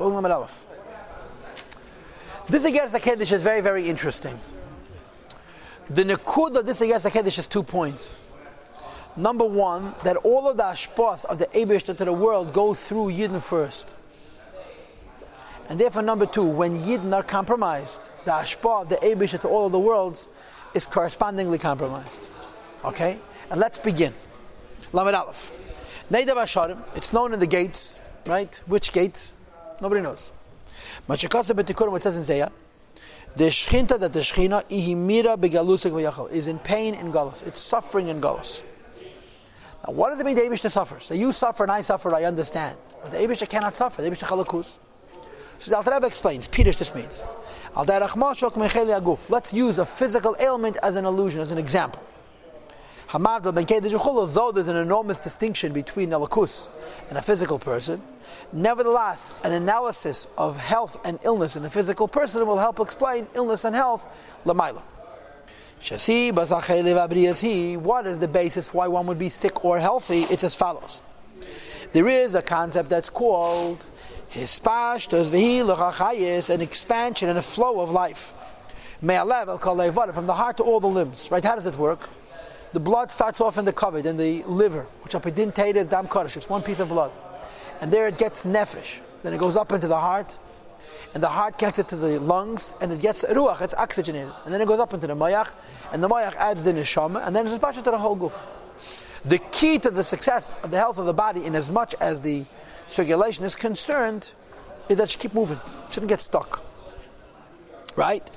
Umm Aleph. This Igeres HaKedesh is very, very interesting. The Nekud of this Igeres HaKedesh is two points. Number one, that all of the ashpas of the Abishta to the world go through Yidden first. And therefore, number two, when Yidden are compromised, the ashpa of the Abishta to all of the worlds is correspondingly compromised. Okay? And let's begin. Lamed Aleph. Neidav Asharim, it's known in the gates, right? Which gates? Nobody knows. Machakasa Betikurim, it says in Zayah, the Shchinta that the Shchina ihimira begalusik v'yachal is in pain in Galus. It's suffering in Galus. Now, what mean the Abishta suffers? So you suffer and I suffer, I understand. But the Abishta cannot suffer. The Abishta chalakus. So the Alter Rebbe explains. Peter this means. Let's use a physical ailment as an illusion, as an example. Though there's an enormous distinction between alakus and a physical person, nevertheless, an analysis of health and illness in a physical person will help explain illness and health lamaila. What is the basis why one would be sick or healthy? It's as follows. There is a concept that's called an expansion and a flow of life. From the heart to all the limbs. Right? How does it work? The blood starts off in the kavod, in the liver, which apidintate is dam kaddish. It's one piece of blood, and there it gets nefesh. Then it goes up into the heart, and the heart connects it to the lungs, and it gets ruach. It's oxygenated, and then it goes up into the mayach, and the mayach adds in the neshama, and then it's dispatched to the whole goof. The key to the success of the health of the body, in as much as the circulation is concerned, is that you keep moving. It shouldn't get stuck. Right?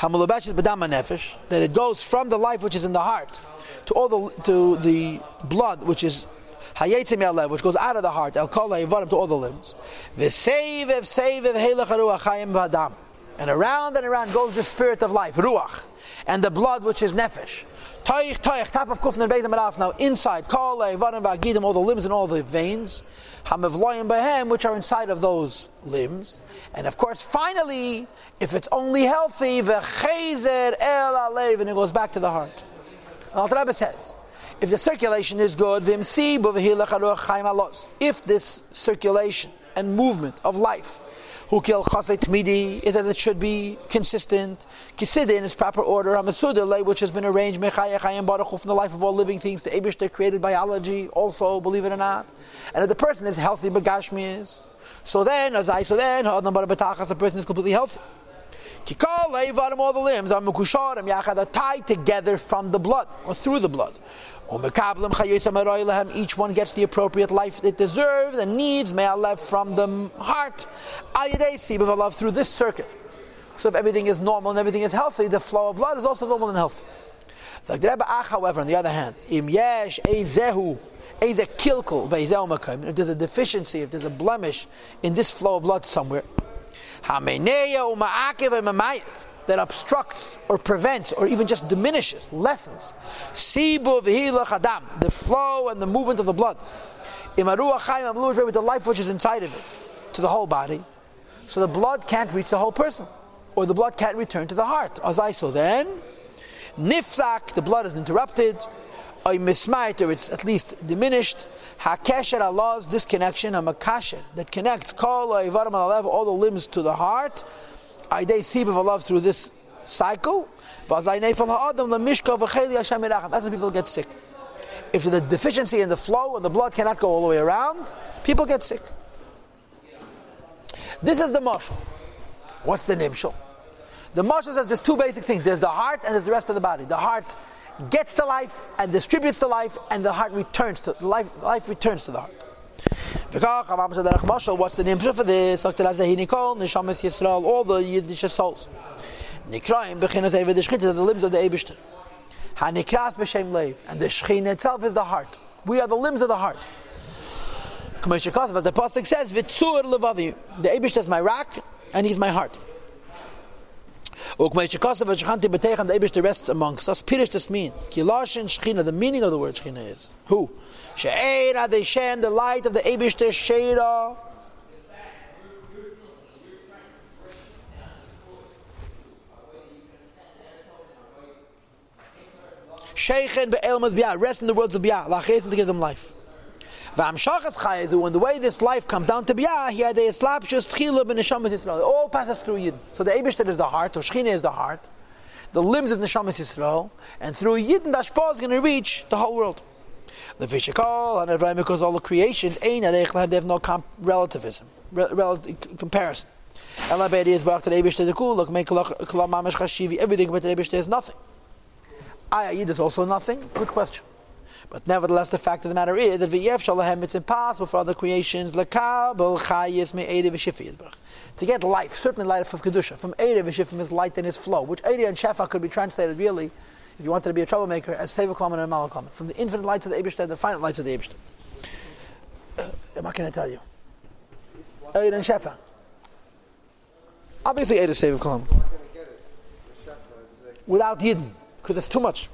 That it goes from the life which is in the heart to all the to the blood which is hayetim yalev, which goes out of the heart, el kol to all the limbs. V'seivev seivev helach ruach chayim v'adam. And around and around goes the spirit of life, ruach, and the blood which is nefesh. Toich toich, top of kufn and beidim Now inside, kol evarim v'agidim, all the limbs and all the veins, hamevloyim behem, which are inside of those limbs. And of course, finally, if it's only healthy, v'chezer el alev, and it goes back to the heart. Al Rebbe says, if the circulation is good, if this circulation and movement of life who kill tmidi is that it should be consistent, kisida in its proper order, which has been arranged from the life of all living things, the Abish created biology, also, believe it or not. And if the person is healthy, bagashmi is. so then, as I so then, the person is completely healthy. Kikal all the limbs are mukusharim yachad are tied together from the blood or through the blood. Um, each one gets the appropriate life it deserves and needs. May Allah from the heart. love through this circuit. So if everything is normal and everything is healthy, the flow of blood is also normal and healthy. The Rebbe Ach, however, on the other hand, im yesh ezehu eze kilkul if there's a deficiency, if there's a blemish in this flow of blood somewhere, that obstructs or prevents or even just diminishes, lessens the flow and the movement of the blood. With the life which is inside of it to the whole body. So the blood can't reach the whole person. Or the blood can't return to the heart. As I saw then, nifzak, the blood is interrupted oy it's at least diminished. Hakesher Allah's disconnection, a makasher that connects kol all the limbs to the heart. Aidei sib of Allah through this cycle. That's when people get sick. If the deficiency in the flow and the blood cannot go all the way around, people get sick. This is the mashal. What's the nimshal? The mashal says there's two basic things. There's the heart and there's the rest of the body. The heart gets to life and distributes to life, and the heart returns to life. Life returns to the heart. What's the name for this? All the Yiddish souls. The limbs of the and the Shechin itself is the heart. We are the limbs of the heart. As the pasuk says. The Eibishter is my rock, and he's my heart. The Ebrish rests amongst us. Pirish this means. Kilashin Shechina, the meaning of the word Shechina is. Who? She'era the Shem, the light of the Ebrish Sheira. Sheikhen be'elmas biyah, rest in the words of biyah, lachezim to give them life. V'amshachas chayes, when the way this life comes down to biyah, here they slap just chila b'neshamas Yisrael. Oh, it all passes through Yidden. So the Eibushter is the heart, or Shechina is the heart. The limbs is neshamas Yisrael, and through Yidden, the Ashpa is going to reach the whole world. The Vishakal and Evrahim, because all the creations, Arech they have no comp- relativism, re- rel- comparison. Elabedi is back to the Kul, look, make Mamash Chashivi, everything but the Eibushter is nothing. Ah, Ayayid is also nothing? Good question. But nevertheless, the fact of the matter is that v'yev shalahem, it's impossible for other creations lekabel chayis me'edev v'shifiyizbrach to get life, certainly life of kedusha from edev v'shifim is light and its flow, which edev and shefa could be translated really, if you wanted to be a troublemaker, as seva and malaklaman, from the infinite lights of the Eibushter, the finite lights of the Eibushter. Uh, not going to tell you. Edev and shefa. Obviously, edev seva klaman. Without yidden, because it's too much.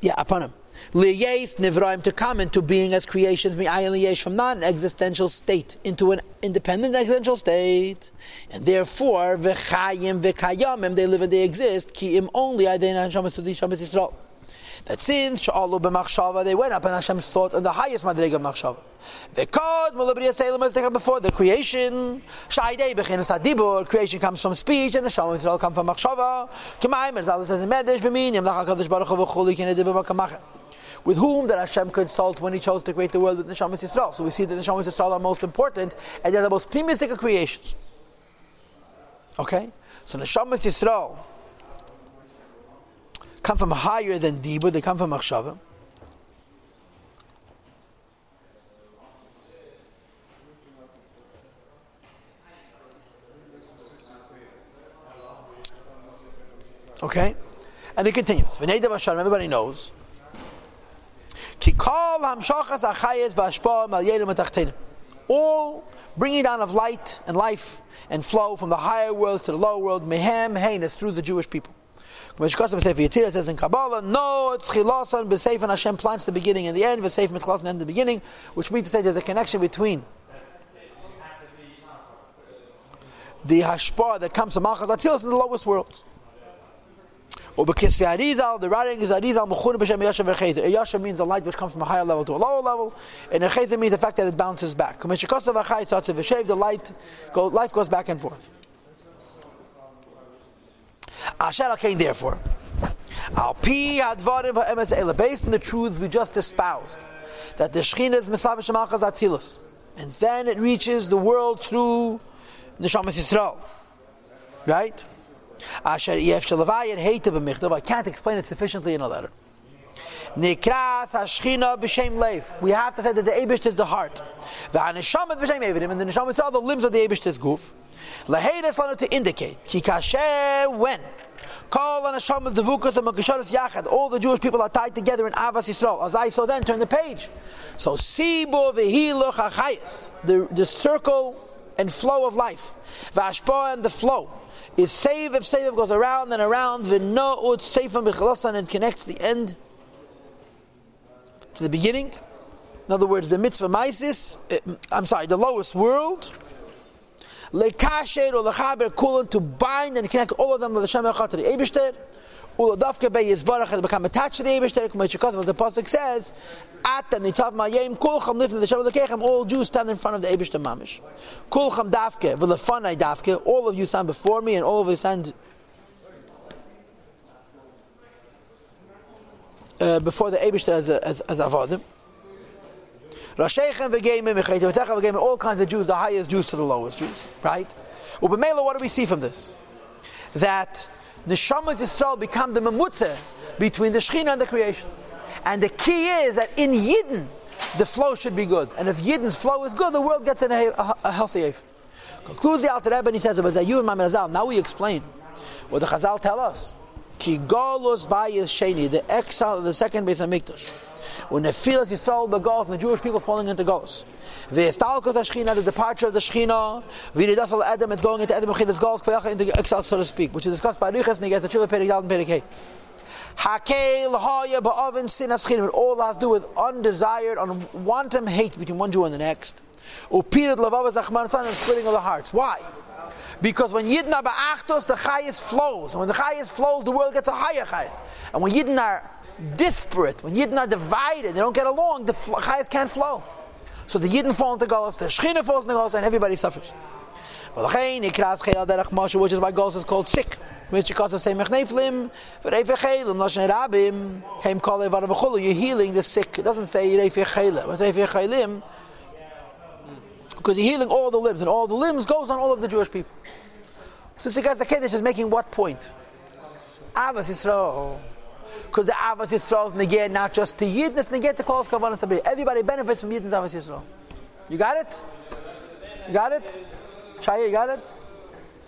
Yeah, upon him. Liyes nivraim to come into being as creations mi'ayin liyesh from non-existential state into an independent existential state, and therefore v'chayim v'kayamim they live and they exist ki im only adein Hashem to the Yisrael. That since sha'alu b'machshava they went up and Hashem's thought on the highest madrega of machshava. V'kod malabriya selim as before the creation. Sha'idei b'chinas hadibur creation comes from speech and the Hashem Yisrael come from machshava. K'mayim as says in Medrash b'minim lach HaKadosh Baruch Hu v'chuli kinedi b'makamacha with whom did Hashem consult when He chose to create the world with Neshamas Yisrael? So we see that the Neshamas Yisrael are most important, and they're the most primistic of creations. Okay? So Neshamas Yisrael come from higher than Dibur, they come from Machshava. Okay? And it continues. Everybody knows all bringing down of light and life and flow from the higher world to the lower world, mehem heinous through the Jewish people. It says in Kabbalah, no, it's chilasan b'seif and Hashem plants the beginning and the end, v'seif mitchilasan end the beginning, which means to say there's a connection between the hashpah that comes from Malchus Atzilus in the lowest worlds. Or Ubekisvi Arizal, the writing is Arizal Mechun B'Shem Yashav Rechezer. Yashav means a light which comes from a higher level to a lower level, and Rechezer means the fact that it bounces back. The light, life goes back and forth. Asher Al therefore, Al Pi Advarim Ha'emes Eila, based on the truths we just espoused, that the Shechina is Mesavish Malchus Atzilus, and then it reaches the world through Neshamas Yisrael. Right? Asher Yef Shalavayit Heita B'Michtav. I can't explain it sufficiently in a letter. Nikras Hashchina B'Shem Leif. We have to say that the Abish is the heart. V'Haneshamat B'Shem Evidim, and the Neshamat are the limbs of the Abish is goof. Laheidas Lanu to indicate. Ki Kasher when. All the Jewish people are tied together in Avas Yisrael. As I saw then, turn the page. So the the circle and flow of life. Vashpa and the flow is save if save goes around and around. V'no ut seifam b'chalasan and connects the end to the beginning. In other words, the mitzvah maisis. Eh, I'm sorry, the lowest world. Lekasher or lechaber kulan to bind and connect all of them with the Shem Echad Eibushter. Uladavke be Yisbarach has become attached to the Eibushter. Kumei as the pasuk says, "At the nitav mayim kulcham the Shem Lekechem." All Jews stand in front of the Eibushter mamish. Kulcham davke v'lefanai davke. All of you stand before me, and all of you stand. Uh, before the Eibushter as as, as avodim. Rashechem v'geimim v'cheitev v'geimim. All kinds of Jews, the highest Jews to the lowest Jews, right? Ubemela, what do we see from this? That neshamas Yisrael become the memutze between the Shechina and the creation, and the key is that in Yidden the flow should be good, and if Yidden's flow is good, the world gets in a, a, a healthy age. Concludes the Alter Rebbe and he says, "Was that you and my Razal?" Now we explain what the Chazal tell us. Ki golos bayis sheni, the exile of the second base of Mikdash when the filas Yisrael begos and the Jewish people falling into Golos. V'estalkos Hashchina, the departure of the Shechina, v'nidasal Adam, it's going into Adam Mechinas Golos, into exile, so to speak, which is discussed by Riches Neges, the Tshuva Perek and Perek. Hakel Haya Ba'avin Sin Aschina, it all has to do with undesired, unwanted hate between one Jew and the next. Upirat Lavavas Achman and splitting of the hearts. Why? Because when Yidden are Ba'achtos, the Chayas flows. And when the Chayas flows, the world gets a higher Chayas. And when Yidden are disparate, when Yidden are divided, they don't get along, the Chayas can't flow. So the Yidden fall into Golos, the Shechina falls into Golos, and everybody suffers. Which is why Golos is called sick. You're healing the sick. It doesn't say reifechelim, but reifechelim, because you're healing all the limbs, and all the limbs goes on all of the Jewish people. So the Kedesh is making what point? Avas Yisrael. Because the Avas Yisrael is negate not just to Yidden, it's negate to close Kavanas Everybody benefits from Yidden's Avas Yisrael. You got it? You got it? Shaya, you got it?